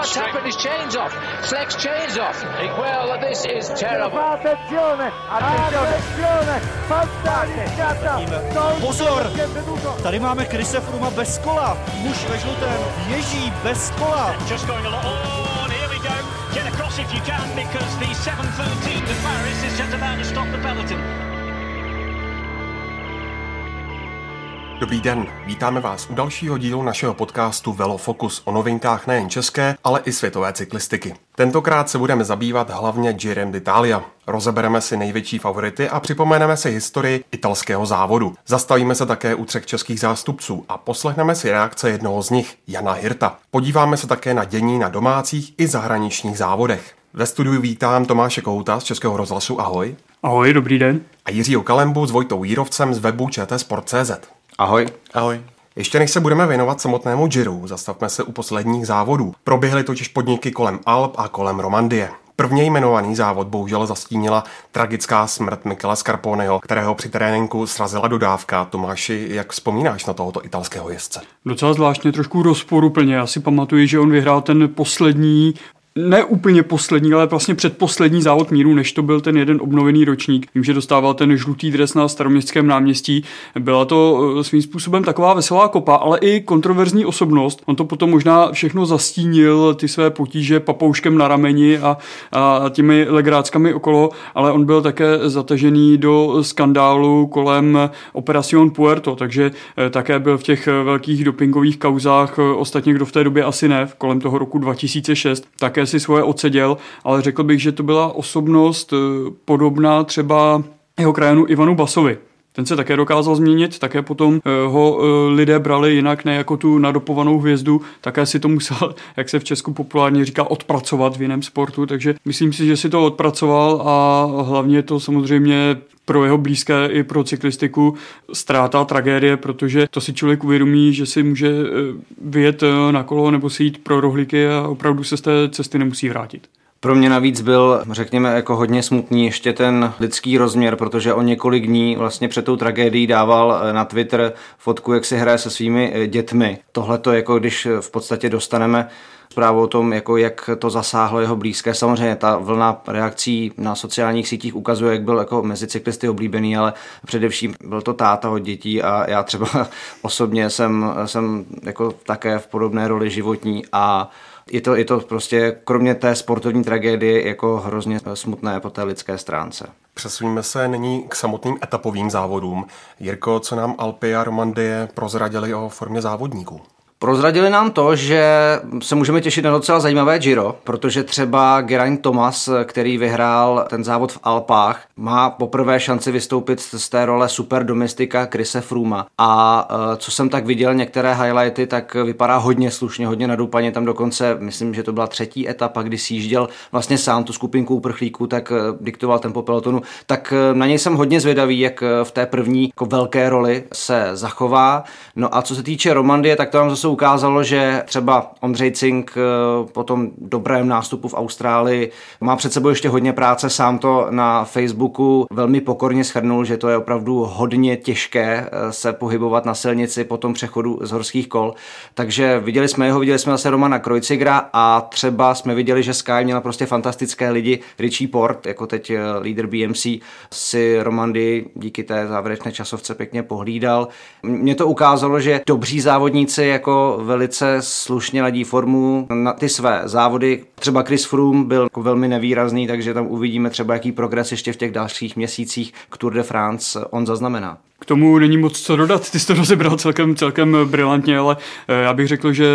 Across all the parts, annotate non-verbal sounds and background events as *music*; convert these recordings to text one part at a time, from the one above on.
what's happened? His chain's off. Flex chain's off. Well, this is terrible. Attenzione, attenzione, fantasticata. Pozor, tady máme Krise Fruma bez kola. Muž ve žlutém ježí bez kola. Just going a lot. Oh, and here we go. Get across if you can because the 713 to Paris is just about to stop the peloton. Dobrý den, vítáme vás u dalšího dílu našeho podcastu Velofocus o novinkách nejen české, ale i světové cyklistiky. Tentokrát se budeme zabývat hlavně Girem d'Italia. Rozebereme si největší favority a připomeneme si historii italského závodu. Zastavíme se také u třech českých zástupců a poslechneme si reakce jednoho z nich, Jana Hirta. Podíváme se také na dění na domácích i zahraničních závodech. Ve studiu vítám Tomáše Kouta z Českého rozhlasu. Ahoj. Ahoj, dobrý den. A Jiřího Kalembu s Vojtou Jírovcem z webu ČT Ahoj. Ahoj. Ještě než se budeme věnovat samotnému Giro, zastavme se u posledních závodů. Proběhly totiž podniky kolem Alp a kolem Romandie. Prvně jmenovaný závod bohužel zastínila tragická smrt Michela Scarponeho, kterého při tréninku srazila dodávka. Tomáši, jak vzpomínáš na tohoto italského jezdce? Docela zvláštně, trošku rozporuplně. Já si pamatuju, že on vyhrál ten poslední ne úplně poslední, ale vlastně předposlední závod míru, než to byl ten jeden obnovený ročník. Vím, že dostával ten žlutý dres na staroměstském náměstí. Byla to eh, svým způsobem taková veselá kopa, ale i kontroverzní osobnost. On to potom možná všechno zastínil, ty své potíže papouškem na rameni a, a těmi legráckami okolo, ale on byl také zatažený do skandálu kolem Operacion Puerto, takže eh, také byl v těch velkých dopingových kauzách, eh, ostatně kdo v té době asi ne, kolem toho roku 2006, také si svoje odseděl, ale řekl bych, že to byla osobnost eh, podobná třeba jeho krajanu Ivanu Basovi. Ten se také dokázal změnit, také potom eh, ho eh, lidé brali jinak, ne jako tu nadopovanou hvězdu, také si to musel, *laughs* jak se v Česku populárně říká, odpracovat v jiném sportu, takže myslím si, že si to odpracoval a hlavně to samozřejmě pro jeho blízké i pro cyklistiku ztráta tragédie, protože to si člověk uvědomí, že si může vyjet na kolo nebo si jít pro rohlíky a opravdu se z té cesty nemusí vrátit. Pro mě navíc byl, řekněme, jako hodně smutný ještě ten lidský rozměr, protože o několik dní vlastně před tou tragédií dával eh, na Twitter fotku, jak si hraje se svými dětmi. Tohle to jako když v podstatě dostaneme zprávu o tom, jako jak to zasáhlo jeho blízké. Samozřejmě ta vlna reakcí na sociálních sítích ukazuje, jak byl jako mezi cyklisty oblíbený, ale především byl to táta od dětí a já třeba *laughs* osobně jsem, jsem jako také v podobné roli životní a je to, je to prostě kromě té sportovní tragédie jako hrozně smutné po té lidské stránce. Přesuníme se nyní k samotným etapovým závodům. Jirko, co nám Alpy a Romandie prozradili o formě závodníků? Prozradili nám to, že se můžeme těšit na docela zajímavé Giro, protože třeba Geraint Thomas, který vyhrál ten závod v Alpách, má poprvé šanci vystoupit z té role super domestika Krise Fruma. A e, co jsem tak viděl, některé highlighty, tak vypadá hodně slušně, hodně nadupaně. Tam dokonce, myslím, že to byla třetí etapa, kdy sjížděl vlastně sám tu skupinku uprchlíků, tak e, diktoval tempo pelotonu. Tak e, na něj jsem hodně zvědavý, jak v té první jako velké roli se zachová. No a co se týče Romandie, tak to nám zase ukázalo, že třeba Ondřej Cink eh, po tom dobrém nástupu v Austrálii má před sebou ještě hodně práce, sám to na Facebooku velmi pokorně shrnul, že to je opravdu hodně těžké eh, se pohybovat na silnici po tom přechodu z horských kol. Takže viděli jsme jeho, viděli jsme zase Romana Krojcigra a třeba jsme viděli, že Sky měla prostě fantastické lidi. Richie Port, jako teď eh, líder BMC, si Romandy díky té závěrečné časovce pěkně pohlídal. Mně to ukázalo, že dobří závodníci jako velice slušně ladí formu na ty své závody. Třeba Chris Froome byl jako velmi nevýrazný, takže tam uvidíme třeba, jaký progres ještě v těch dalších měsících k Tour de France on zaznamená. K tomu není moc co dodat, ty jsi to rozebral celkem, celkem brilantně, ale eh, já bych řekl, že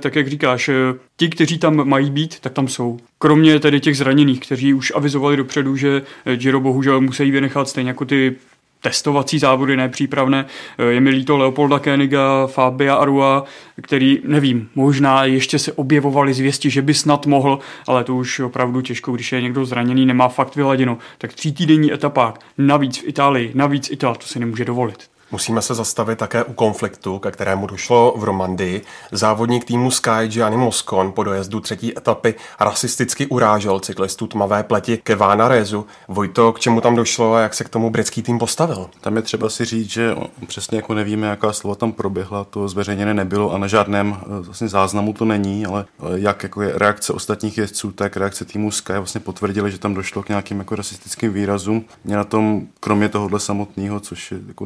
tak jak říkáš, eh, ti, kteří tam mají být, tak tam jsou. Kromě tedy těch zraněných, kteří už avizovali dopředu, že eh, Giro bohužel musí vynechat stejně jako ty testovací závody, ne přípravné. Eh, je mi líto Leopolda Koeniga, Fabia Arua, který, nevím, možná ještě se objevovali zvěsti, že by snad mohl, ale to už opravdu těžko, když je někdo zraněný, nemá fakt vyladěno. Tak tří týdenní etapák, navíc v Itálii, navíc Ital, to si nemůže dovolit. Musíme se zastavit také u konfliktu, ke kterému došlo v Romandii. Závodník týmu Sky Gianni Moscon po dojezdu třetí etapy rasisticky urážel cyklistu tmavé pleti Kevána Rezu. Vojto, k čemu tam došlo a jak se k tomu britský tým postavil? Tam je třeba si říct, že přesně jako nevíme, jaká slova tam proběhla, to zveřejněné nebylo a na žádném eh, vlastně záznamu to není, ale eh, jak jako je reakce ostatních jezdců, tak reakce týmu Sky vlastně potvrdili, že tam došlo k nějakým jako rasistickým výrazům. Mě na tom, kromě tohohle samotného, což je jako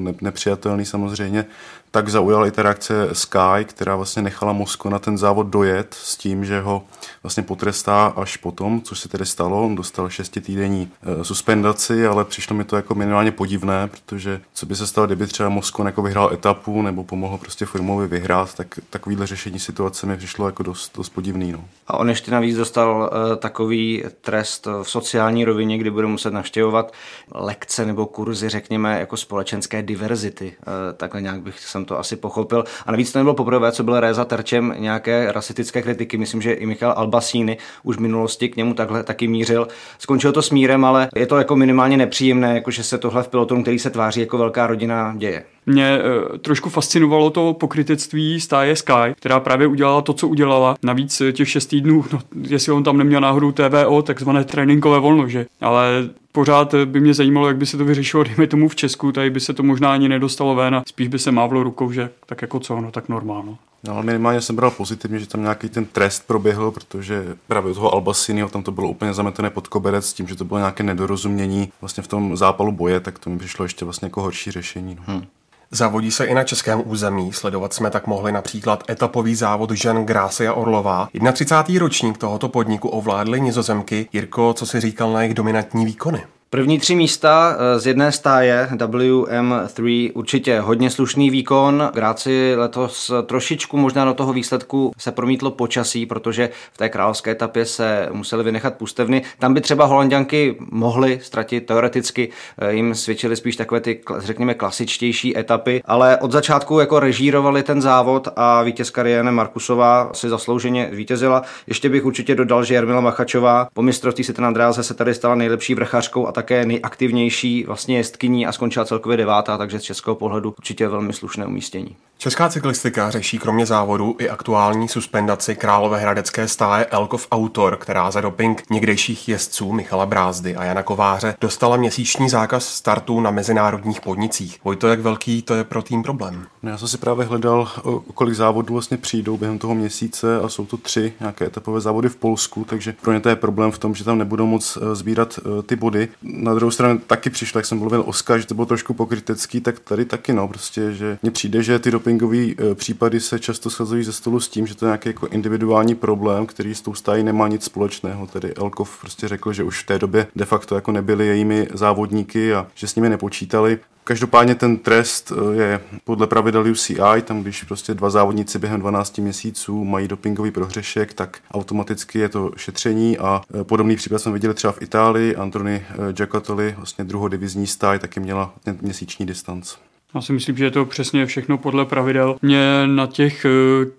nepřijatelný samozřejmě, tak zaujala i ta reakce Sky, která vlastně nechala Mosko na ten závod dojet s tím, že ho vlastně potrestá až potom, což se tedy stalo. On dostal šestitýdenní e, suspendaci, ale přišlo mi to jako minimálně podivné, protože co by se stalo, kdyby třeba Mosko jako vyhrál etapu nebo pomohl prostě firmovi vyhrát, tak takovýhle řešení situace mi přišlo jako dost, dost podivný. No. A on ještě navíc dostal e, takový trest v sociální rovině, kdy bude muset navštěvovat lekce nebo kurzy, řekněme, jako společenské diverzity. E, takhle nějak bych jsem to asi pochopil. A navíc to nebylo poprvé, co byl Reza terčem nějaké rasistické kritiky. Myslím, že i Michal Albasíny už v minulosti k němu takhle taky mířil. Skončilo to smírem, ale je to jako minimálně nepříjemné, jako že se tohle v pilotonu, který se tváří jako velká rodina, děje. Mě e, trošku fascinovalo to pokrytectví stáje Sky, která právě udělala to, co udělala. Navíc eh, těch šest týdnů, no, jestli on tam neměl náhodou TVO, takzvané tréninkové volno, že? Ale pořád by mě zajímalo, jak by se to vyřešilo, *laughs* dejme tomu v Česku, tady by se to možná ani nedostalo ven a spíš by se mávlo rukou, že tak jako co, no tak normálno. No, ale minimálně jsem bral pozitivně, že tam nějaký ten trest proběhl, protože právě u toho Albasiniho tam to bylo úplně zametené pod koberec s tím, že to bylo nějaké nedorozumění vlastně v tom zápalu boje, tak to mi přišlo ještě vlastně jako horší řešení. No. Hmm. Závodí se i na českém území. Sledovat jsme tak mohli například etapový závod žen Grácia Orlová. 31. ročník tohoto podniku ovládly nizozemky. Jirko, co si říkal na jejich dominantní výkony? První tři místa eh, z jedné stáje WM3 určitě hodně slušný výkon. Gráci letos trošičku možná do toho výsledku se promítlo počasí, protože v té královské etapě se museli vynechat pustevny. Tam by třeba holanděnky mohly ztratit teoreticky, eh, jim svědčily spíš takové ty, řekněme, klasičtější etapy, ale od začátku jako režírovali ten závod a vítězka Riane Markusová si zaslouženě vítězila. Ještě bych určitě dodal, že Jarmila Machačová po mistrovství se Andrease se tady stala nejlepší vrchařkou a také nejaktivnější vlastně jezdkyní a skončila celkově devátá, takže z českého pohledu určitě velmi slušné umístění. Česká cyklistika řeší kromě závodu i aktuální suspendaci Královéhradecké stáje Elkov Autor, která za doping někdejších jezdců Michala Brázdy a Jana Kováře dostala měsíční zákaz startu na mezinárodních podnicích. Vojto, jak velký to je pro tým problém? No já jsem si právě hledal, kolik závodů vlastně přijdou během toho měsíce a jsou to tři nějaké etapové závody v Polsku, takže pro ně to je problém v tom, že tam nebudou moc e, sbírat e, ty body. Na druhou stranu taky přišlo, jak jsem mluvil Oska, že to bylo trošku pokrytecký, tak tady taky no, prostě, že mně přijde, že ty dopingové e, případy se často schazují ze stolu s tím, že to je nějaký jako individuální problém, který s tou stájí nemá nic společného. Tedy Elkov prostě řekl, že už v té době de facto jako nebyli jejími závodníky a že s nimi nepočítali. Každopádně ten trest eh, je podle pravidel UCI, tam když prostě dva závodníci během 12 měsíců mají dopingový prohřešek, tak automaticky je to šetření a eh, podobný případ jsme viděli třeba v Itálii. Antony Giacottoli, vlastně druhodivizní stáj, taky měla měsíční distanc. Já si myslím, že je to přesně všechno podle pravidel. Mě na těch eh,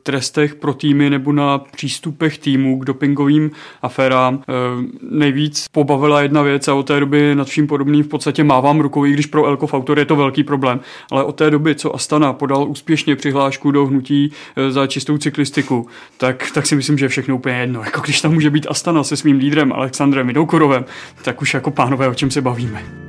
trestech pro týmy nebo na přístupech týmů k dopingovým aférám eh, nejvíc pobavila jedna věc a od té doby nad vším podobným v podstatě mávám rukou, i když pro Elkov Autor je to velký problém. Ale od té doby, co Astana podal úspěšně přihlášku do hnutí eh, za čistou cyklistiku, tak, tak si myslím, že je všechno úplně jedno. Jako když tam může být Astana se svým lídrem Alexandrem Vidoukorovem, tak už jako pánové, o čem se bavíme.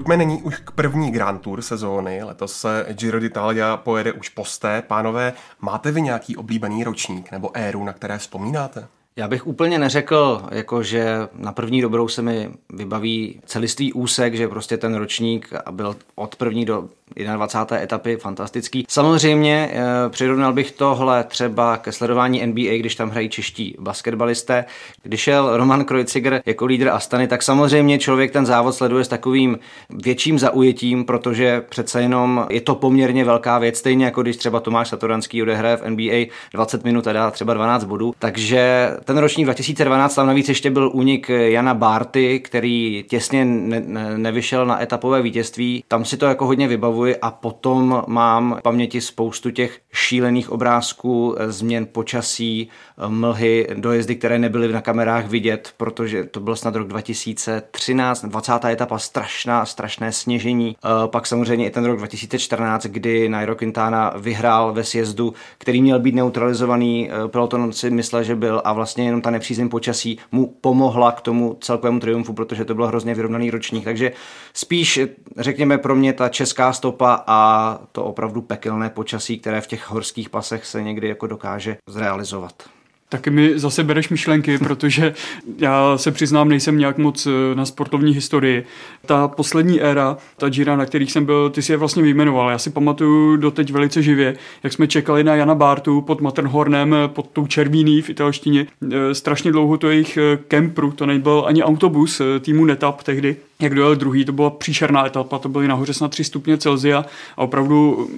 Pojďme nyní už k první Grand Tour sezóny. Letos se Giro d'Italia pojede už posté. Pánové, máte vy nějaký oblíbený ročník nebo éru, na které vzpomínáte? Já bych úplně neřekl, jako že na první dobrou se mi vybaví celistvý úsek, že prostě ten ročník byl od první do 21. etapy fantastický. Samozřejmě eh, přirovnal bych tohle třeba ke sledování NBA, když tam hrají čeští basketbalisté. Když šel Roman Kreuziger jako lídr Astany, tak samozřejmě člověk ten závod sleduje s takovým větším zaujetím, protože přece jenom je to poměrně velká věc, stejně jako když třeba Tomáš Satoranský odehraje v NBA 20 minut a dá třeba 12 bodů. Takže ten ročník 2012 tam navíc ještě byl únik Jana Barty, který těsně ne, ne, nevyšel na etapové vítězství. Tam si to jako hodně vybavuji a potom mám v paměti spoustu těch šílených obrázků změn počasí, mlhy, dojezdy, které nebyly na kamerách vidět, protože to byl snad rok 2013, 20. etapa, strašná, strašné sněžení. Pak samozřejmě i ten rok 2014, kdy Nairo Quintana vyhrál ve sjezdu, který měl být neutralizovaný, peloton si myslel, že byl a vlastně jenom ta nepřízeň počasí mu pomohla k tomu celkovému triumfu, protože to byl hrozně vyrovnaný ročník. Takže spíš, řekněme, pro mě ta česká stopa a to opravdu pekelné počasí, které v těch horských pasech se někdy jako dokáže zrealizovat taky mi zase bereš myšlenky, *laughs* protože já se přiznám, nejsem nějak moc eh, na sportovní historii. Ta poslední éra, ta Gira, na kterých jsem byl, ty si je vlastně vyjmenoval. Já si pamatuju doteď velice živě, jak jsme čekali na Jana Bartu pod Matterhornem, eh, pod tou červíný v italštině. Eh, strašně dlouho to jejich kempru, to nebyl ani autobus týmu Netap tehdy, jak dojel druhý, to byla příšerná etapa, to byly nahoře snad 3 stupně Celzia a opravdu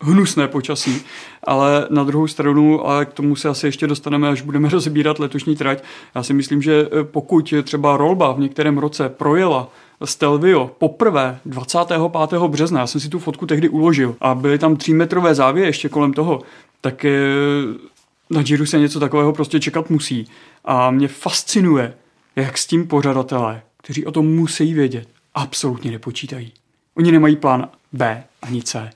hnusné počasí, ale na druhou stranu, ale k tomu se asi ještě dostaneme, až budeme *laughs* rozebírat letošní trať. Já si myslím, že eh, pokud třeba Rolba v některém roce projela Stelvio poprvé 25. března, já jsem si tu fotku tehdy uložil a byly tam třímetrové závě ještě kolem toho, tak eh, na Giro se něco takového prostě čekat musí. A mě fascinuje, jak s tím pořadatelé, kteří o tom musí vědět, absolutně nepočítají. Oni nemají plán B ani C.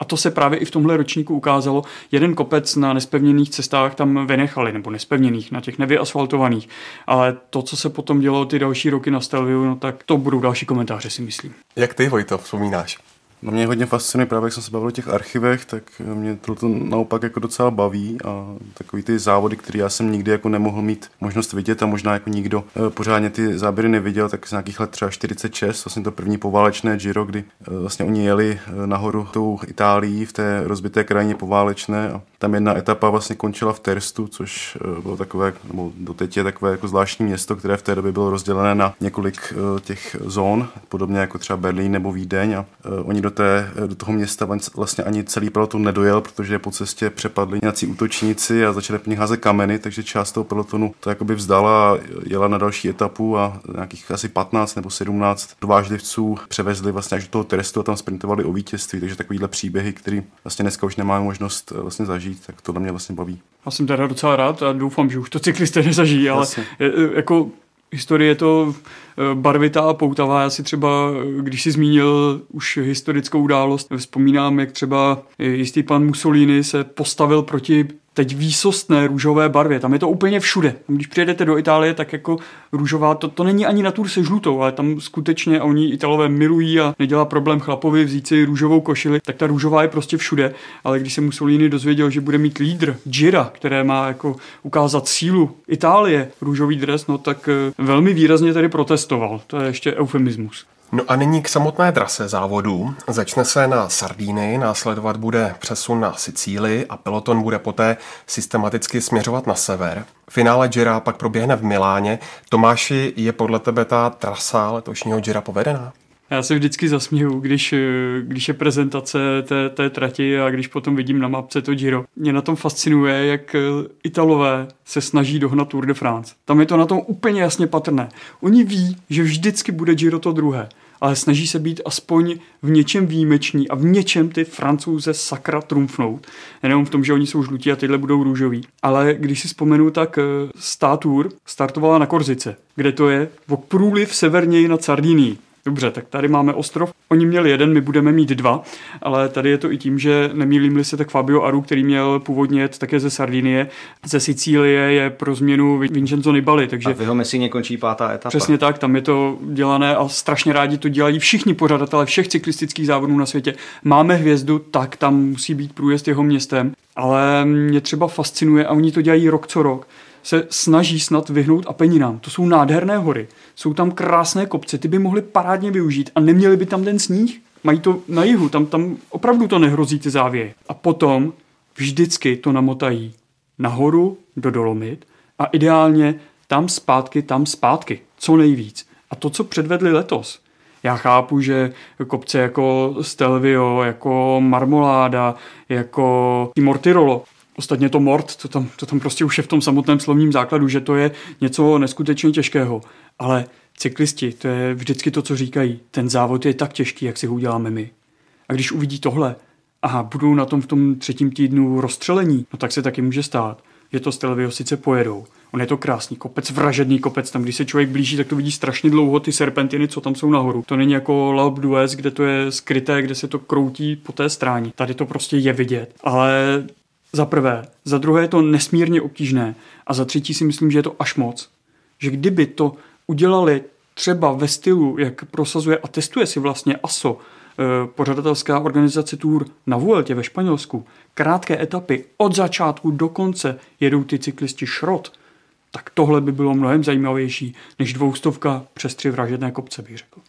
A to se právě i v tomhle ročníku ukázalo. Jeden kopec na nespevněných cestách tam vynechali, nebo nespevněných, na těch nevyasfaltovaných. Ale to, co se potom dělo ty další roky na Stelviu, no tak to budou další komentáře, si myslím. Jak ty, Vojto, vzpomínáš? No mě hodně fascinuje právě, jak jsem se bavil o těch archivech, tak mě to, to naopak jako docela baví a takový ty závody, které já jsem nikdy jako nemohl mít možnost vidět a možná jako nikdo eh, pořádně ty záběry neviděl, tak z nějakých let třeba 46, vlastně to první poválečné Giro, kdy eh, vlastně oni jeli eh, nahoru tou Itálií v té rozbité krajině poválečné a tam jedna etapa vlastně končila v Terstu, což bylo takové, nebo doteď je takové jako zvláštní město, které v té době bylo rozdělené na několik těch zón, podobně jako třeba Berlín nebo Vídeň a oni do, té, do toho města vlastně ani celý peloton nedojel, protože po cestě přepadli nějací útočníci a začali po nich házet kameny, takže část toho pelotonu to jakoby vzdala a jela na další etapu a nějakých asi 15 nebo 17 vážlivců převezli vlastně až do toho trestu a tam sprintovali o vítězství, takže takovýhle příběhy, který vlastně dneska už nemáme možnost eh, vlastně zažít, tak to na mě vlastně baví. Já jsem teda docela rád a doufám, že už to cyklisté nezažijí, ale je, jako historie je to eh, barvitá a poutavá. Já si třeba, když si zmínil už historickou událost, vzpomínám, jak třeba jistý pan Mussolini se postavil proti teď výsostné růžové barvě. Tam je to úplně všude. Když přijedete do Itálie, tak jako růžová, to, to není ani na tur se žlutou, ale tam skutečně oni Italové milují a nedělá problém chlapovi vzít si růžovou košili, tak ta růžová je prostě všude. Ale když se Mussolini dozvěděl, že bude mít lídr Gira, které má jako ukázat sílu Itálie, růžový dres, no tak eh, velmi výrazně tady protestoval. To je ještě eufemismus. No a nyní k samotné trase závodů. Začne se na Sardíny, následovat bude přesun na Sicílii a peloton bude poté systematicky směřovat na sever. Finále Gira pak proběhne v Miláně. Tomáši, je podle tebe ta trasa letošního Gira povedená? Já se vždycky zasměju, když, když je prezentace té, té trati a když potom vidím na mapce to Giro. Mě na tom fascinuje, jak Italové se snaží dohnat Tour de France. Tam je to na tom úplně jasně patrné. Oni ví, že vždycky bude Giro to druhé ale snaží se být aspoň v něčem výjimeční a v něčem ty francouze sakra trumfnout. Nejenom v tom, že oni jsou žlutí a tyhle budou růžoví. Ale když si vzpomenu, tak eh, Statur startovala na Korzice, kde to je v průliv severněji nad Sardinii. Dobře, tak tady máme ostrov. Oni měli jeden, my budeme mít dva, ale tady je to i tím, že nemýlím se tak Fabio Aru, který měl původně jet také ze Sardinie, ze Sicílie je pro změnu Vincenzo Nibali. Takže a v jeho Messině končí pátá etapa. Přesně tak, tam je to dělané a strašně rádi to dělají všichni pořadatelé všech cyklistických závodů na světě. Máme hvězdu, tak tam musí být průjezd jeho městem, ale mě třeba fascinuje a oni to dělají rok co rok se snaží snad vyhnout Apeninám. To jsou nádherné hory, jsou tam krásné kopce, ty by mohly parádně využít a neměli by tam ten sníh. Mají to na jihu, tam, tam opravdu to nehrozí ty závěje. A potom vždycky to namotají nahoru do Dolomit a ideálně tam zpátky, tam zpátky, co nejvíc. A to, co předvedli letos, já chápu, že kopce jako Stelvio, jako Marmoláda, jako Mortirolo, Ostatně to mort, to tam, to tam prostě už je v tom samotném slovním základu, že to je něco neskutečně těžkého. Ale cyklisti, to je vždycky to, co říkají. Ten závod je tak těžký, jak si ho uděláme my. A když uvidí tohle, a budou na tom v tom třetím týdnu rozstřelení, no tak se taky může stát, že to Stelvio sice pojedou. On je to krásný kopec, vražedný kopec, tam když se člověk blíží, tak to vidí strašně dlouho ty serpentiny, co tam jsou nahoru. To není jako d'Huez, kde to je skryté, kde se to kroutí po té stráně. Tady to prostě je vidět. Ale za prvé, za druhé je to nesmírně obtížné a za třetí si myslím, že je to až moc. Že kdyby to udělali třeba ve stylu, jak prosazuje a testuje si vlastně ASO, Eh, pořadatelská organizace Tour na Vueltě ve Španělsku, krátké etapy od začátku do konce jedou ty cyklisti šrot, tak tohle by bylo mnohem zajímavější než dvoustovka přes tři vražedné kopce, bych řekl.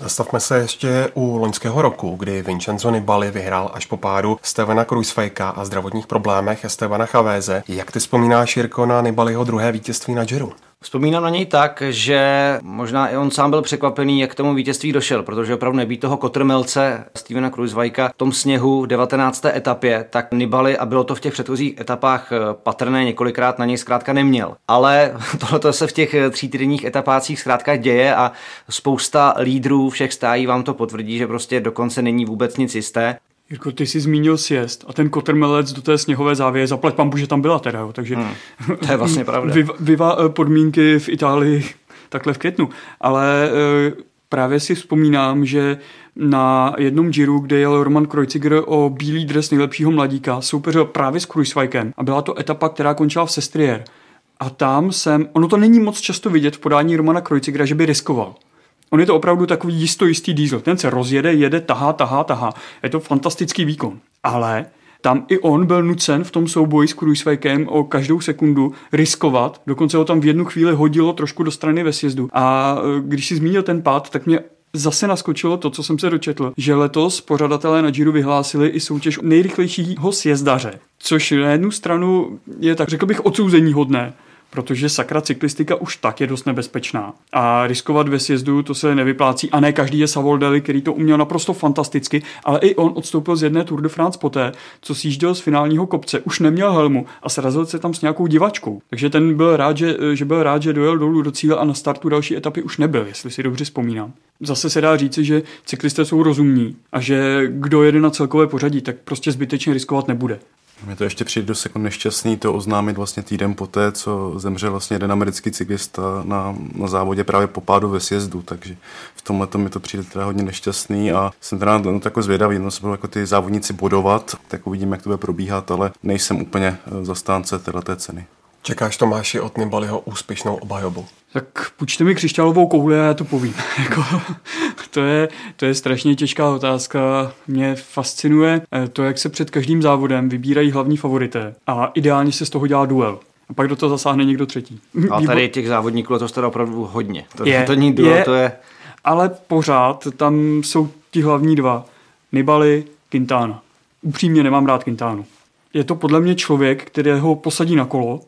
Zastavme se ještě u loňského roku, kdy Vincenzo Nibali vyhrál až po pádu Stevena Kruisfejka a zdravotních problémech Stevana Chavéze. Jak ty vzpomínáš, Jirko, na Nibaliho druhé vítězství na Giro? Vzpomínám na něj tak, že možná i on sám byl překvapený, jak k tomu vítězství došel, protože opravdu nebýt toho kotrmelce Stevena Kruisvajka v tom sněhu v 19. etapě, tak Nibali, a bylo to v těch předchozích etapách eh, patrné několikrát, na něj zkrátka neměl. Ale *laughs* tohle se v těch eh, týdenních etapácích zkrátka děje a spousta lídrů všech stájí vám to potvrdí, že prostě dokonce není vůbec nic jisté. Jirko, ty jsi zmínil sjezd a ten kotrmelec do té sněhové závěje, zaplať pambu, že tam byla teda, jo, takže... Hmm, to je vlastně pravda. Vyva, vyva eh, podmínky v Itálii *laughs* takhle v květnu, ale e, právě si vzpomínám, že na jednom Giro, kde jel Roman Kreuziger o bílý dres nejlepšího mladíka, soupeřil právě s Kruiswijkem a byla to etapa, která končila v Sestriere. A tam jsem, ono to není moc často vidět v podání Romana Kreuzigera, že by riskoval. On je to opravdu takový jistý diesel. Ten se rozjede, jede, tahá, tahá, tahá. Je to fantastický výkon. Ale tam i on byl nucen v tom souboji s Kruiswijkem o každou sekundu riskovat. Dokonce ho tam v jednu chvíli hodilo trošku do strany ve sjezdu. A e, když si zmínil ten pád, tak mě zase naskočilo to, co jsem se dočetl, že letos pořadatelé na Giro vyhlásili i soutěž nejrychlejšího sjezdaře, což na jednu stranu je tak, řekl bych, odsouzení hodné, protože sakra cyklistika už tak je dost nebezpečná. A riskovat ve sjezdu to se nevyplácí a ne každý je Savoldelli, který to uměl naprosto fantasticky, ale i on odstoupil z jedné Tour de France poté, co sjížděl z finálního kopce, už neměl helmu a srazil se tam s nějakou divačkou. Takže ten byl rád, že, že byl rád, že dojel dolů do cíle a na startu další etapy už nebyl, jestli si dobře vzpomínám. Zase se dá říci, že cyklisté jsou rozumní a že kdo jede na celkové pořadí, tak prostě zbytečně riskovat nebude. Mě to ještě přijde dost jako nešťastný to oznámit vlastně týden poté, co zemřel vlastně jeden americký cyklista na, na závodě právě po pádu ve sjezdu, takže v tomhle mi to přijde teda hodně nešťastný a jsem teda no, tako zvědavý, no se budou jako ty závodníci bodovat, tak uvidíme, jak to bude probíhat, ale nejsem úplně eh, zastánce této ceny. Čekáš Tomáši od Nibaliho úspěšnou obhajobu? Tak půjčte mi křišťálovou kouli a já to povím. *laughs* Jako, to, je, to je strašně těžká otázka. Mě fascinuje eh, to, jak se před každým závodem vybírají hlavní favorité a ideálně se z toho dělá duel. A pak do toho zasáhne někdo třetí. A tady těch závodníků to teda opravdu hodně. To, je, to není duel, je, to je... Ale pořád tam jsou ti hlavní dva. Nibali, Quintana. Upřímně nemám rád Quintánu. Je to podle mě člověk, který ho posadí na kolo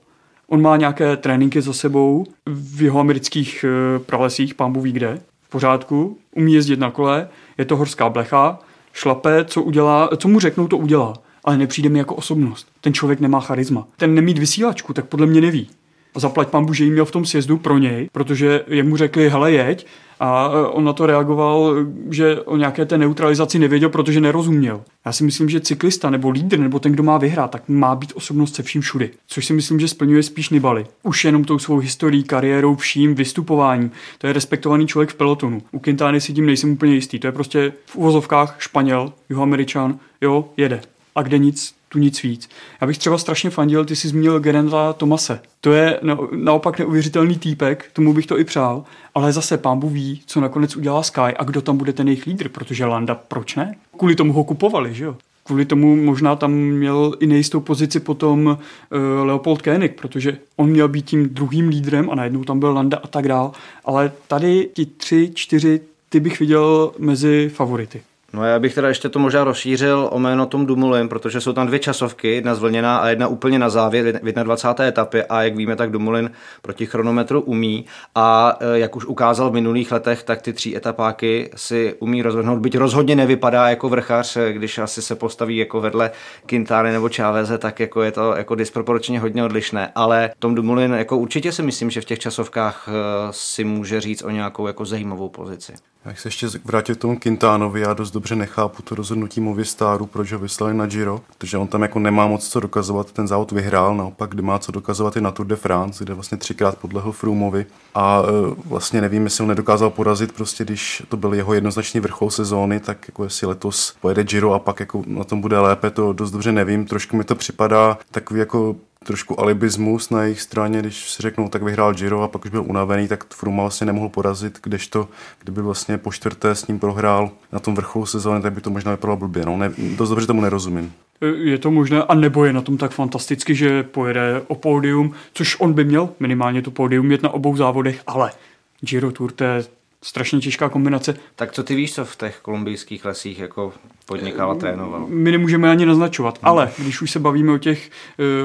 On má nějaké tréninky za sebou v jeho amerických eh, pralesích, pán ví kde, v pořádku, umí jezdit na kole, je to horská blecha, šlape, co udělá, co mu řeknou, to udělá. Ale nepřijde mi jako osobnost. Ten člověk nemá charisma. Ten nemít vysílačku, tak podle mě neví. Zaplať pán že jí měl v tom sjezdu pro něj, protože jemu řekli, hele jeď, a e, on na to reagoval, že o nějaké té neutralizaci nevěděl, protože nerozuměl. Já si myslím, že cyklista nebo lídr nebo ten, kdo má vyhrát, tak má být osobnost se vším všudy. Což si myslím, že splňuje spíš Nibali. Už jenom tou svou historií, kariérou, vším, vystupováním. To je respektovaný člověk v pelotonu. U Quintány si tím nejsem úplně jistý. To je prostě v uvozovkách Španěl, Američan, jo, jede. A kde nic, tu nic víc. Já bych třeba strašně fandil, ty jsi zmínil Gerenda Tomase. To je na, naopak neuvěřitelný týpek, tomu bych to i přál, ale zase pán ví, co nakonec udělá Sky a kdo tam bude ten jejich lídr, protože Landa, proč ne? Kvůli tomu ho kupovali, že jo? Kvůli tomu možná tam měl i nejistou pozici potom uh, Leopold Koenig, protože on měl být tím druhým lídrem a najednou tam byl Landa a tak dál. Ale tady ti tři, čtyři, ty bych viděl mezi favority. No já bych teda ještě to možná rozšířil o jméno Tom Dumoulin, protože jsou tam dvě časovky, jedna zvlněná a jedna úplně na závěr v 21. etapě a jak víme, tak Dumoulin proti chronometru umí a e, jak už ukázal v minulých letech, tak ty tři etapáky si umí rozhodnout, byť rozhodně nevypadá jako vrchař, e, když asi se postaví jako vedle Quintany nebo Cháveze, tak jako je to jako disproporčně hodně odlišné, ale Tom Dumoulin jako určitě si myslím, že v těch časovkách e, si může říct o nějakou jako zajímavou pozici. Jak se ještě vrátil k tomu Quintánovi, já dost dobře nechápu to rozhodnutí Movistaru, proč ho vyslali na Giro, protože on tam jako nemá moc co dokazovat, ten závod vyhrál, naopak kdy má co dokazovat i na Tour de France, kde vlastně třikrát podlehl Froomovi a e, vlastně nevím, jestli on nedokázal porazit, prostě když to byl jeho jednoznačný vrchol sezóny, tak jako jestli letos pojede Giro a pak jako na tom bude lépe, to dost dobře nevím, trošku mi to připadá takový jako trošku alibismus na jejich straně, když si řeknou, tak vyhrál Giro a pak už byl unavený, tak Fruma vlastně nemohl porazit, kdežto, kdyby vlastně po čtvrté s ním prohrál na tom vrcholu sezóny, tak by to možná vypadalo blbě. No, ne, dost dobře tomu nerozumím. Je to možné, a nebo je na tom tak fantasticky, že pojede o pódium, což on by měl minimálně to pódium mít na obou závodech, ale Giro Tour to je strašně těžká kombinace. Tak co ty víš, co v těch kolumbijských lesích jako podnikal a trénoval? My nemůžeme ani naznačovat, hmm. ale když už se bavíme o těch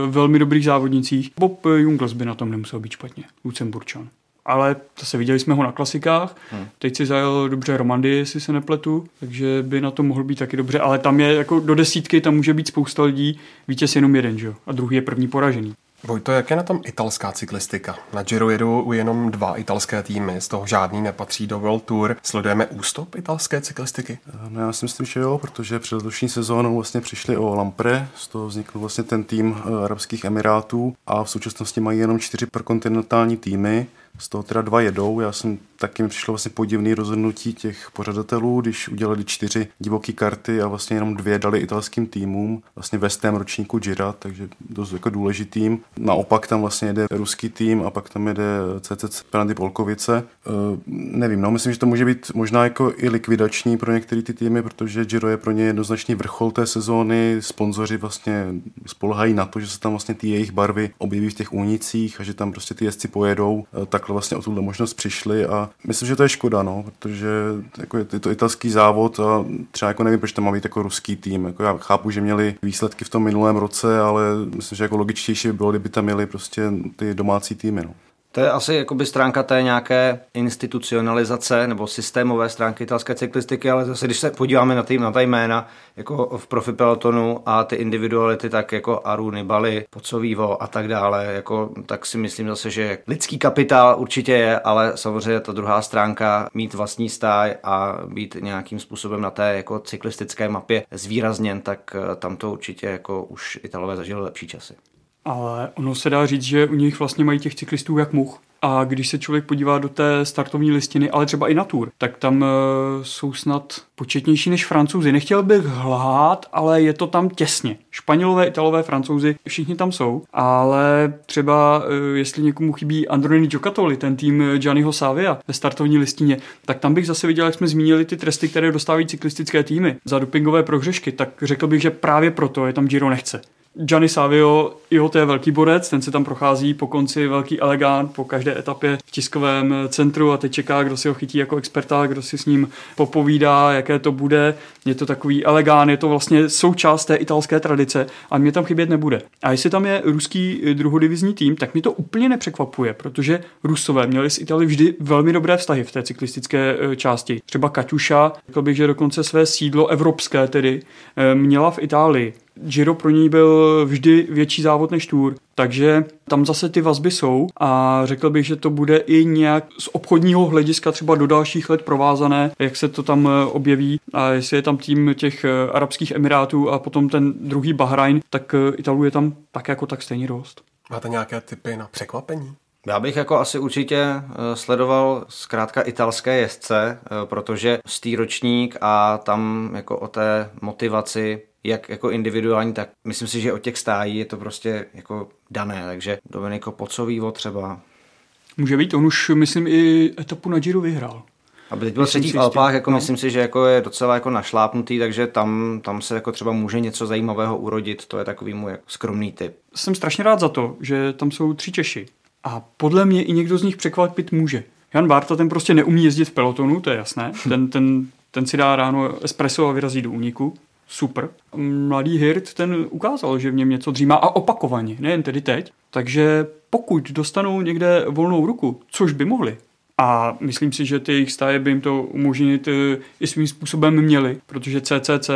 uh, velmi dobrých závodnicích, Bob Jungles by na tom nemusel být špatně, Lucemburčan. Ale zase viděli jsme ho na klasikách, hmm. teď si zajel dobře Romandy, jestli se nepletu, takže by na to mohl být taky dobře, ale tam je jako do desítky, tam může být spousta lidí, vítěz jenom jeden, že? a druhý je první poražený. Vojto, jak je na tom italská cyklistika? Na Giro jedou jenom dva italské týmy, z toho žádný nepatří do World Tour. Sledujeme ústup italské cyklistiky? No já si myslím, že jo, protože před letošní sezónou vlastně přišli o Lampre, z toho vznikl vlastně ten tým eh, Arabských Emirátů a v současnosti mají jenom čtyři prokontinentální týmy z toho teda dva jedou. Já jsem taky mi přišlo vlastně podivný rozhodnutí těch pořadatelů, když udělali čtyři divoké karty a vlastně jenom dvě dali italským týmům, vlastně ve stém ročníku Gira, takže dost jako důležitým. Naopak tam vlastně jede ruský tým a pak tam jede CCC Penalty Polkovice. E, nevím, no myslím, že to může být možná jako i likvidační pro některé ty týmy, protože Giro je pro ně jednoznačný vrchol té sezóny. Sponzoři vlastně spolehají na to, že se tam vlastně ty jejich barvy objeví v těch únicích a že tam prostě ty jezdci pojedou. E, takhle vlastně o tuhle možnost přišli a myslím, že to je škoda, no, protože jako je to italský závod a třeba jako nevím, proč tam má být jako ruský tým. Jako já chápu, že měli výsledky v tom minulém roce, ale myslím, že jako logičtější by bylo, kdyby tam měli prostě ty domácí týmy. No. To je asi jakoby stránka té nějaké institucionalizace nebo systémové stránky italské cyklistiky, ale zase když se podíváme na, ty, na ta jména jako v profi pelotonu a ty individuality, tak jako Aru, Nibali, Pocovívo a tak dále, jako, tak si myslím zase, že lidský kapitál určitě je, ale samozřejmě ta druhá stránka mít vlastní stáj a být nějakým způsobem na té jako cyklistické mapě zvýrazněn, tak eh, tam to určitě jako už Italové zažili lepší časy ale ono se dá říct, že u nich vlastně mají těch cyklistů jak much. A když se člověk podívá do té startovní listiny, ale třeba i na tour, tak tam uh, jsou snad početnější než francouzi. Nechtěl bych hlát, ale je to tam těsně. Španělové, Italové, Francouzi, všichni tam jsou, ale třeba uh, jestli někomu chybí Andronini Giocattoli, ten tým Gianniho Savia ve startovní listině, tak tam bych zase viděl, jak jsme zmínili ty tresty, které dostávají cyklistické týmy za dopingové prohřešky, tak řekl bych, že právě proto je tam Giro nechce. Gianni Savio, jo, to je velký borec, ten se tam prochází po konci velký elegant, po každé etapě v tiskovém centru a teď čeká, kdo si ho chytí jako experta, kdo si s ním popovídá, jaké to bude. Je to takový elegán, je to vlastně součást té italské tradice a mě tam chybět nebude. A jestli tam je ruský druhodivizní tým, tak mi to úplně nepřekvapuje, protože Rusové měli s Italii vždy velmi dobré vztahy v té cyklistické e, části. Třeba Kaťuša, řekl bych, že dokonce své sídlo evropské tedy e, měla v Itálii. Giro pro ní byl vždy větší závod než Tour, takže tam zase ty vazby jsou a řekl bych, že to bude i nějak z obchodního hlediska třeba do dalších let provázané, jak se to tam eh, objeví a jestli je tam tým těch eh, Arabských Emirátů a potom ten druhý Bahrajn, tak eh, Italů je tam tak jako tak stejně dost. Máte nějaké typy na překvapení? Já bych jako asi určitě sledoval zkrátka italské jezdce, protože stý ročník a tam jako o té motivaci jak jako individuální, tak myslím si, že od těch stájí je to prostě jako dané, takže Dominiko Pocovívo třeba. Může být, on už myslím i etapu na Giro vyhrál. Aby teď byl třetí v Alpách, jako no. myslím si, že jako je docela jako našlápnutý, takže tam, tam se jako třeba může něco zajímavého urodit, to je takový můj jako skromný typ. Jsem strašně rád za to, že tam jsou tři Češi. A podle mě i někdo z nich překvapit může. Jan Barta ten prostě neumí jezdit v pelotonu, to je jasné. Ten, ten ten si dá ráno espresso a vyrazí do úniku. Super. Mladý Hirt ten ukázal, že v něm něco dřímá a opakovaně, nejen tedy teď. Takže pokud dostanou někde volnou ruku, což by mohli, a myslím si, že ty jejich stáje by jim to umožnit eh, i svým způsobem měli, protože CCC eh,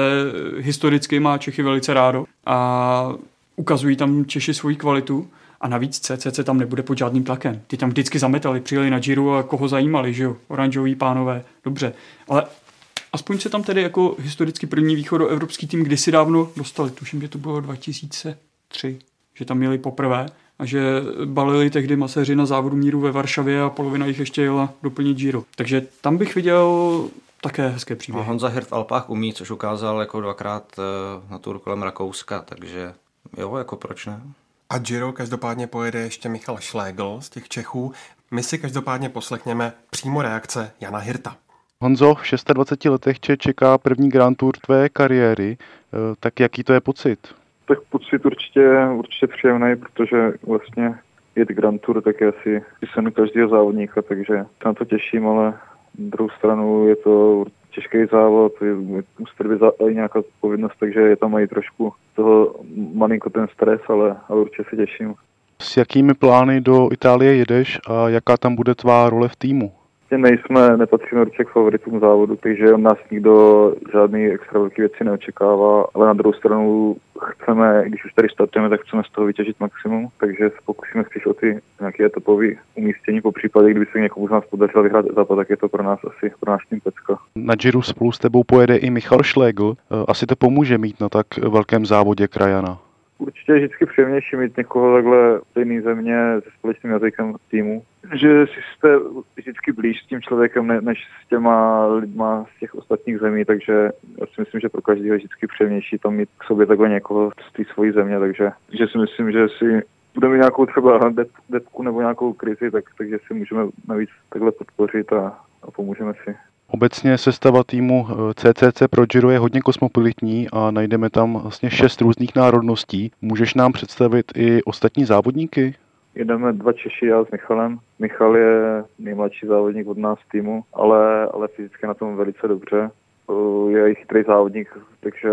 historicky má Čechy velice rádo a ukazují tam Češi svoji kvalitu. A navíc CCC tam nebude pod žádným tlakem. Ty tam vždycky zametali, přijeli na Giro a koho zajímali, že jo? Oranžoví pánové, dobře. Ale aspoň se tam tedy jako historicky první východoevropský tým kdysi dávno dostali. Tuším, že to bylo 2003, že tam měli poprvé a že balili tehdy maséři na závodu míru ve Varšavě a polovina jich ještě jela doplnit Giro. Takže tam bych viděl také hezké příběhy. A Honza Hirt v Alpách umí, což ukázal jako dvakrát eh, na tur kolem Rakouska, takže jo, jako proč ne? A Giro každopádně pojede ještě Michal Schlegel z těch Čechů. My si každopádně poslechněme přímo reakce Jana Hirta. Honzo, v 26 letech tě čeká první Grand Tour tvé kariéry, eh, tak jaký to je pocit? Tak pocit určitě, určitě příjemný, protože vlastně jet Grand Tour, tak je asi sen každého závodníka, takže se na to těším, ale na druhou stranu je to těžký závod, musí být i nějaká odpovědnost, takže je tam mají trošku toho malinko ten stres, ale, ale určitě se těším. S jakými plány do Itálie jedeš a jaká tam bude tvá role v týmu? Vlastně nejsme, nepatříme určitě k favoritům závodu, takže nás nikdo žádný extra velký věci neočekává, ale na druhou stranu chceme, když už tady startujeme, tak chceme z toho vytěžit maximum, takže se pokusíme spíš o ty nějaké etapové umístění, po případě, kdyby se někomu z nás podařilo vyhrát etapa, tak je to pro nás asi pro náš tým pecka. Na Giro spolu s tebou pojede i Michal Schlegel. Asi to pomůže mít na tak velkém závodě krajana. Určitě je vždycky příjemnější mít někoho takhle z jiné země se společným jazykem týmu. Že jste vždycky blíž s tím člověkem ne, než s těma lidma z těch ostatních zemí, takže já si myslím, že pro každého je vždycky příjemnější tam mít k sobě takhle někoho z té svojí země, takže že si myslím, že si budeme nějakou třeba depku nebo nějakou krizi, tak, takže si můžeme navíc takhle podpořit a, a pomůžeme si. Obecně sestava týmu CCC eh, pro Giro je hodně kosmopolitní a najdeme tam vlastně šest různých národností. Můžeš nám představit i ostatní závodníky? Jedeme dva Češi, já s Michalem. Michal je nejmladší závodník od nás týmu, ale, ale fyzicky na tom velice dobře. Eh, je i chytrý závodník, takže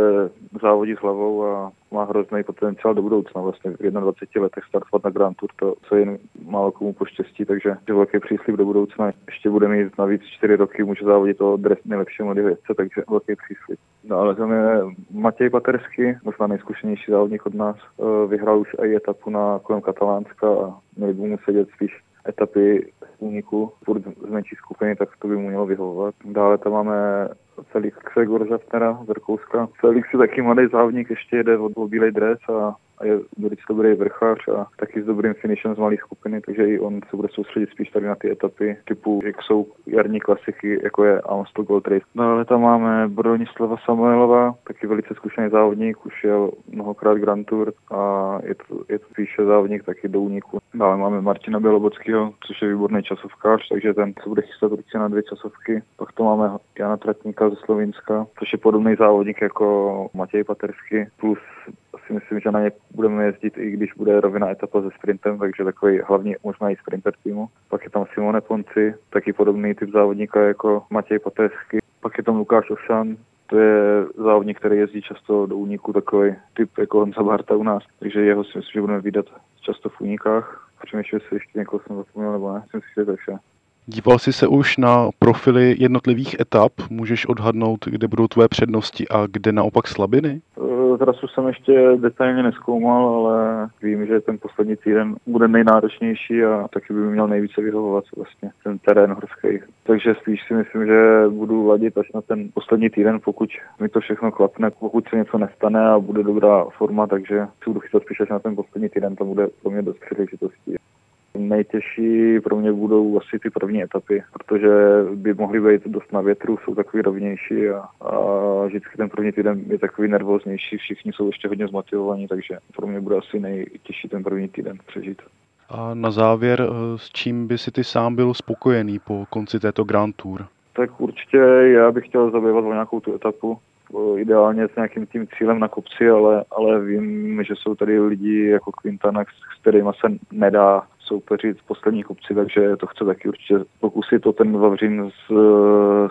závodí s hlavou a má hrozný potenciál do budoucna. Vlastně v 21 letech startovat na Grand Tour, to co jen málo komu poštěstí, takže je velký příslip do budoucna. Ještě bude mít navíc 4 roky, může závodit dres nejlepší mladý vědce, takže velký příslip. No, ale tam je Matěj Patersky, možná nejzkušenější závodník od nás. Eh, vyhrál už i etapu na kolem Katalánska a měli by mu sedět spíš etapy úniku furt z menší skupiny, tak to by mu mělo vyhovovat. Dále tam máme Felix Gregor Žaftnera z Rakouska. Felix je taky mladý závodník, ještě jede od bílej dres a je velice dobrý vrchář a taky s dobrým finishem z malé skupiny, takže i on se bude soustředit spíš tady na ty etapy typu, jak jsou jarní klasiky, jako je Amstel Gold Race. No ale tam máme Bronislava Samuelova, taky velice zkušený závodník, už jel mnohokrát Grand Tour a je to, je to spíše závodník taky do úniku. Dále máme Martina Bělobockého, což je výborný časovkář, takže ten se bude chystat určitě na dvě časovky. Pak to máme Jana Tratníka ze Slovenska, což je podobný závodník jako Matěj Patersky, plus si myslím, že na ně budeme jezdit, i když bude rovina etapa se sprintem, takže takový hlavní možná i sprinter týmu. Pak je tam Simone Ponci, taky podobný typ závodníka jako Matěj Patesky. Pak je tam Lukáš Ošan, to je závodník, který jezdí často do úniku, takový typ jako Honza Barta u nás, takže jeho si myslím, že budeme vidět často v únikách. Přemýšlím, jestli ještě někoho jsem zapomněl nebo ne, myslím si, že to je vše. Díval jsi se už na profily jednotlivých etap? Můžeš odhadnout, kde budou tvoje přednosti a kde naopak slabiny? Eh, trasu jsem ještě detailně neskoumal, ale vím, že ten poslední týden bude nejnáročnější a taky by měl nejvíce vyhovovat vlastně ten terén horský. Takže spíš si myslím, že budu ladit až na ten poslední týden, pokud mi to všechno klapne, pokud se něco nestane a bude dobrá forma, takže si budu chytat spíš až na ten poslední týden, to bude pro mě dost příležitostí. Nejtěžší pro mě budou asi ty první etapy, protože by mohly být dost na větru, jsou takový rovnější a, a vždycky ten první týden je takový nervóznější, všichni jsou ještě hodně zmotivovaní, takže pro mě bude asi nejtěžší ten první týden přežít. A na závěr, eh, s čím by si ty sám byl spokojený po konci této Grand Tour? Tak určitě já bych chtěl zabývat o nějakou tu etapu, ideálně s nějakým tím cílem na kopci, ale, ale vím, že jsou tady lidi jako Quintana, s kterými se nedá soupeřit s poslední kupci, takže to chce taky určitě pokusit o ten Vavřin z,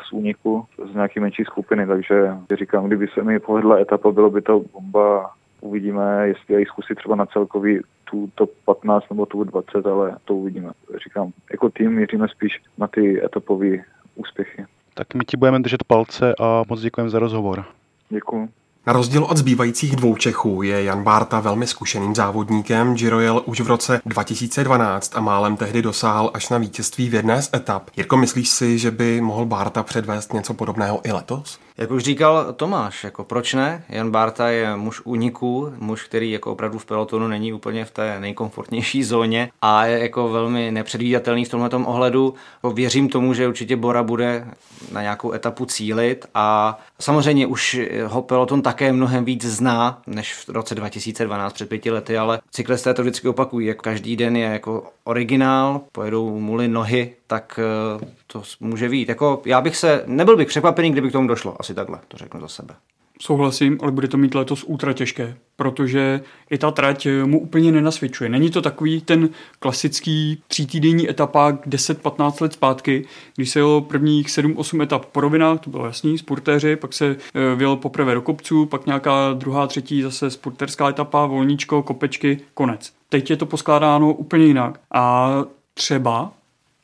z úniku, z nějaký menší skupiny, takže říkám, kdyby se mi povedla etapa, bylo by to bomba uvidíme, jestli jej zkusit třeba na celkový tu top 15 nebo tu 20, ale to uvidíme. Říkám, jako tým míříme spíš na ty etapové úspěchy. Tak my ti budeme držet palce a moc děkujeme za rozhovor. Děkuji. Na rozdíl od zbývajících dvou Čechů je Jan Bárta velmi zkušeným závodníkem. Giro jel už v roce 2012 a málem tehdy dosáhl až na vítězství v jedné z etap. Jirko, myslíš si, že by mohl Bárta předvést něco podobného i letos? Jak už říkal Tomáš, jako proč ne? Jan Barta je muž úniků, muž, který jako opravdu v pelotonu není úplně v té nejkomfortnější zóně a je jako velmi nepředvídatelný v tomhle ohledu. Věřím tomu, že určitě Bora bude na nějakou etapu cílit a samozřejmě už ho peloton také mnohem víc zná než v roce 2012 před pěti lety, ale cyklisté to vždycky opakují, každý den je jako originál, pojedou muly nohy, tak eh, to může být. Jako, já bych se, nebyl bych překvapený, kdyby k tomu došlo, asi takhle, to řeknu za sebe. Souhlasím, ale bude to mít letos ultra těžké, protože i ta trať mu úplně nenasvědčuje. Není to takový ten klasický třítýdenní etapák 10-15 let zpátky, když se jelo prvních 7-8 etap po rovinách, to bylo jasný, sportéři, pak se e, vyjel poprvé do kopců, pak nějaká druhá, třetí zase sporterská etapa, volníčko, kopečky, konec. Teď je to poskládáno úplně jinak a třeba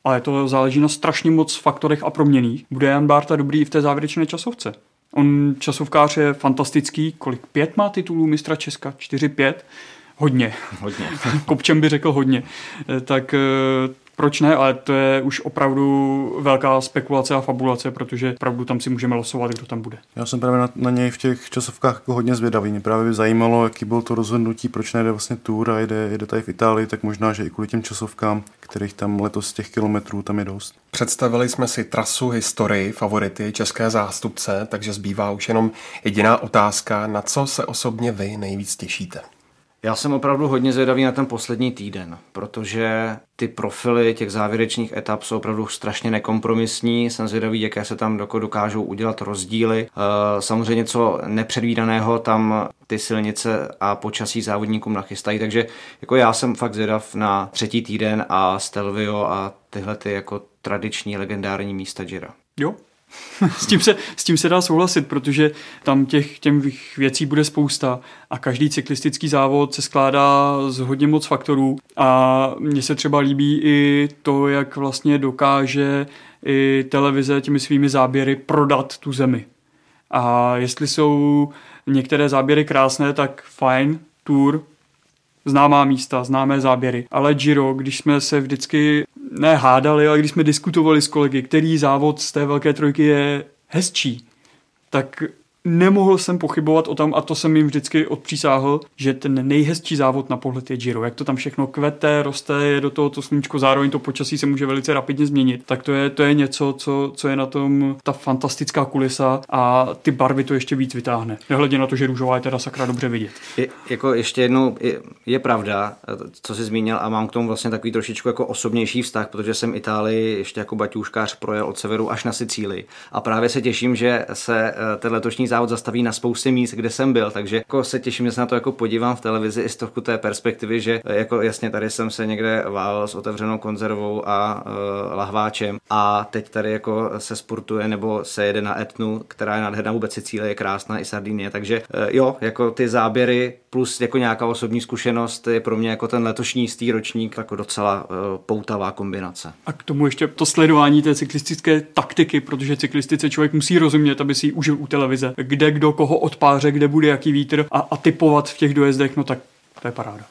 ale to záleží na strašně moc faktorech a proměných. Bude Jan Barta dobrý i v té závěrečné časovce? On časovkář je fantastický. Kolik? Pět má titulů mistra Česka? Čtyři, pět? Hodně. Hodně. *laughs* Kopčem by řekl hodně. Eh, tak eh, proč ne, ale to je už opravdu velká spekulace a fabulace, protože opravdu tam si můžeme losovat, kdo tam bude. Já jsem právě na, na něj v těch časovkách jako hodně zvědavý. Mě právě by zajímalo, jaký byl to rozhodnutí, proč nejde vlastně tour a jede, jede tady v Itálii, tak možná, že i kvůli těm časovkám, kterých tam letos z těch kilometrů tam je dost. Představili jsme si trasu, historii, favority, české zástupce, takže zbývá už jenom jediná otázka, na co se osobně vy nejvíc těšíte. Já jsem opravdu hodně zvědavý na ten poslední týden, protože ty profily těch závěrečných etap jsou opravdu strašně nekompromisní. Jsem zvědavý, jaké se tam dokážou udělat rozdíly. Eh, samozřejmě co nepředvídaného tam ty silnice a počasí závodníkům nachystají, takže jako já jsem fakt zvědav na třetí týden a Stelvio a tyhle ty jako tradiční legendární místa Jira. Jo, *laughs* s, tím se, s tím se dá souhlasit, protože tam těch, těch věcí bude spousta a každý cyklistický závod se skládá z hodně moc faktorů a mně se třeba líbí i to, jak vlastně dokáže i televize těmi svými záběry prodat tu zemi. A jestli jsou některé záběry krásné, tak fajn, tour, známá místa, známé záběry. Ale Giro, když jsme se vždycky nehádali, ale když jsme diskutovali s kolegy, který závod z té velké trojky je hezčí, tak nemohl jsem pochybovat o tom, a to jsem jim vždycky odpřísáhl, že ten nejhezčí závod na pohled je Giro. Jak to tam všechno kvete, roste, je do toho to sluníčko, zároveň to počasí se může velice rapidně změnit. Tak to je, to je něco, co, co je na tom ta fantastická kulisa a ty barvy to ještě víc vytáhne. Nehledě na to, že růžová je teda sakra dobře vidět. Je, jako ještě jednou, je, je pravda, co jsi zmínil a mám k tomu vlastně takový trošičku jako osobnější vztah, protože jsem Itálii ještě jako baťůškář projel od severu až na Sicílii. A právě se těším, že se eh, ten letošní závod zastaví na spoustě míst, kde jsem byl, takže jako se těším, že se na to jako podívám v televizi i z trochu té perspektivy, že jako jasně tady jsem se někde vál s otevřenou konzervou a uh, lahváčem a teď tady jako se sportuje nebo se jede na Etnu, která je nádherná, vůbec Sicílie je krásná i Sardinie, takže uh, jo, jako ty záběry plus jako nějaká osobní zkušenost je pro mě jako ten letošní stý ročník jako docela uh, poutavá kombinace. A k tomu ještě to sledování té cyklistické taktiky, protože cyklistice člověk musí rozumět, aby si ji užil u televize, kde kdo koho odpáře, kde bude jaký vítr a, a typovat v těch dojezdech, no tak to je paráda.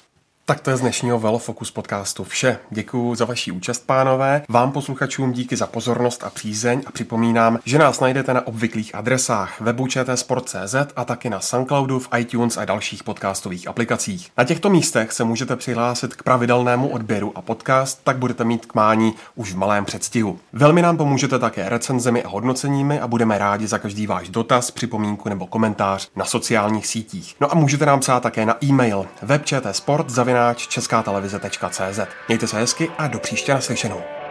Tak to je z dnešního Velofokus podcastu vše. Děkuji za vaši účast, pánové. Vám posluchačům díky za pozornost a přízeň a připomínám, že nás najdete na obvyklých adresách webu čtsport.cz a taky na Soundcloudu, v iTunes a dalších podcastových aplikacích. Na těchto místech se můžete přihlásit k pravidelnému odběru a podcast, tak budete mít k mání už v malém předstihu. Velmi nám pomůžete také recenzemi a hodnoceními a budeme rádi za každý váš dotaz, připomínku nebo komentář na sociálních sítích. No a můžete nám psát také na e-mail webčtsport zavináč česká televize.cz. Mějte se hezky a do příště naslyšenou.